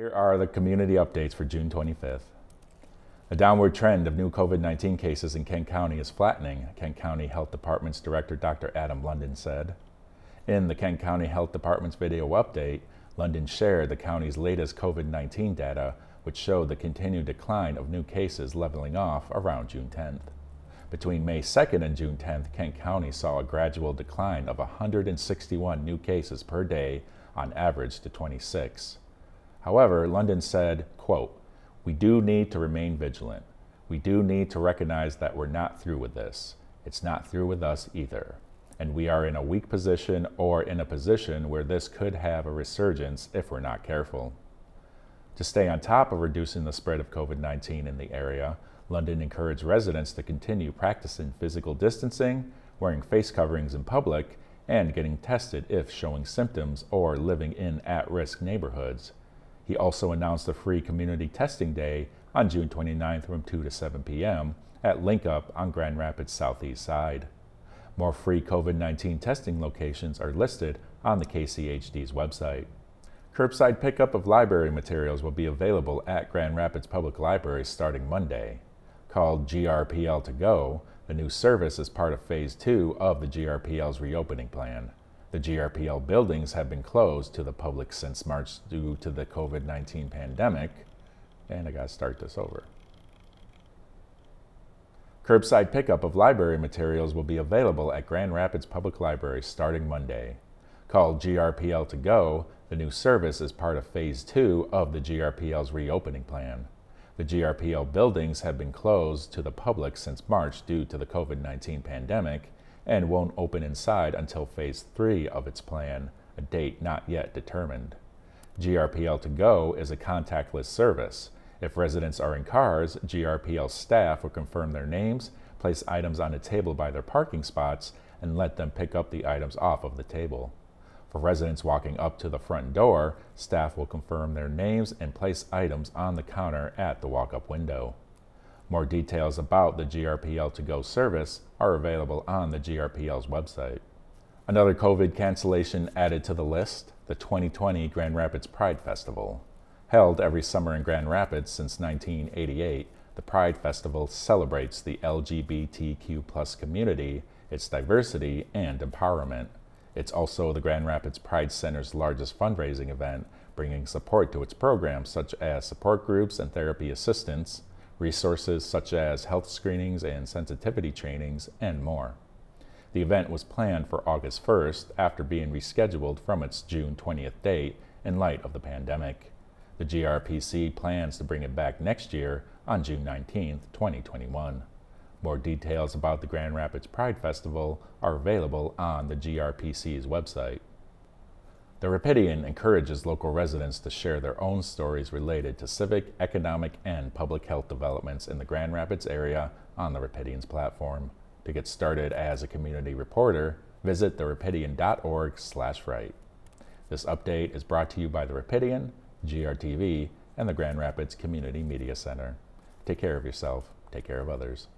Here are the community updates for June 25th. A downward trend of new COVID 19 cases in Kent County is flattening, Kent County Health Department's Director Dr. Adam London said. In the Kent County Health Department's video update, London shared the county's latest COVID 19 data, which showed the continued decline of new cases leveling off around June 10th. Between May 2nd and June 10th, Kent County saw a gradual decline of 161 new cases per day on average to 26. However, London said, quote, we do need to remain vigilant. We do need to recognize that we're not through with this. It's not through with us either. And we are in a weak position or in a position where this could have a resurgence if we're not careful. To stay on top of reducing the spread of COVID 19 in the area, London encouraged residents to continue practicing physical distancing, wearing face coverings in public, and getting tested if showing symptoms or living in at risk neighborhoods. He also announced a free community testing day on June 29th from 2 to 7 p.m. at LINC UP on Grand Rapids Southeast Side. More free COVID 19 testing locations are listed on the KCHD's website. Curbside pickup of library materials will be available at Grand Rapids Public Library starting Monday. Called GRPL to Go, the new service is part of Phase 2 of the GRPL's reopening plan. The GRPL buildings have been closed to the public since March due to the COVID 19 pandemic. And I got to start this over. Curbside pickup of library materials will be available at Grand Rapids Public Library starting Monday. Called GRPL to Go, the new service is part of Phase 2 of the GRPL's reopening plan. The GRPL buildings have been closed to the public since March due to the COVID 19 pandemic and won't open inside until phase three of its plan, a date not yet determined. GRPL to Go is a contactless service. If residents are in cars, GRPL staff will confirm their names, place items on a table by their parking spots, and let them pick up the items off of the table. For residents walking up to the front door, staff will confirm their names and place items on the counter at the walk up window. More details about the GRPL to Go service are available on the GRPL's website. Another COVID cancellation added to the list the 2020 Grand Rapids Pride Festival. Held every summer in Grand Rapids since 1988, the Pride Festival celebrates the LGBTQ community, its diversity, and empowerment. It's also the Grand Rapids Pride Center's largest fundraising event, bringing support to its programs such as support groups and therapy assistance, resources such as health screenings and sensitivity trainings, and more. The event was planned for August 1st after being rescheduled from its June 20th date in light of the pandemic. The GRPC plans to bring it back next year on June 19, 2021. More details about the Grand Rapids Pride Festival are available on the GRPC's website. The Rapidian encourages local residents to share their own stories related to civic, economic, and public health developments in the Grand Rapids area on the Rapidian's platform. To get started as a community reporter, visit therapidian.org slash write. This update is brought to you by the Rapidian, GRTV, and the Grand Rapids Community Media Center. Take care of yourself. Take care of others.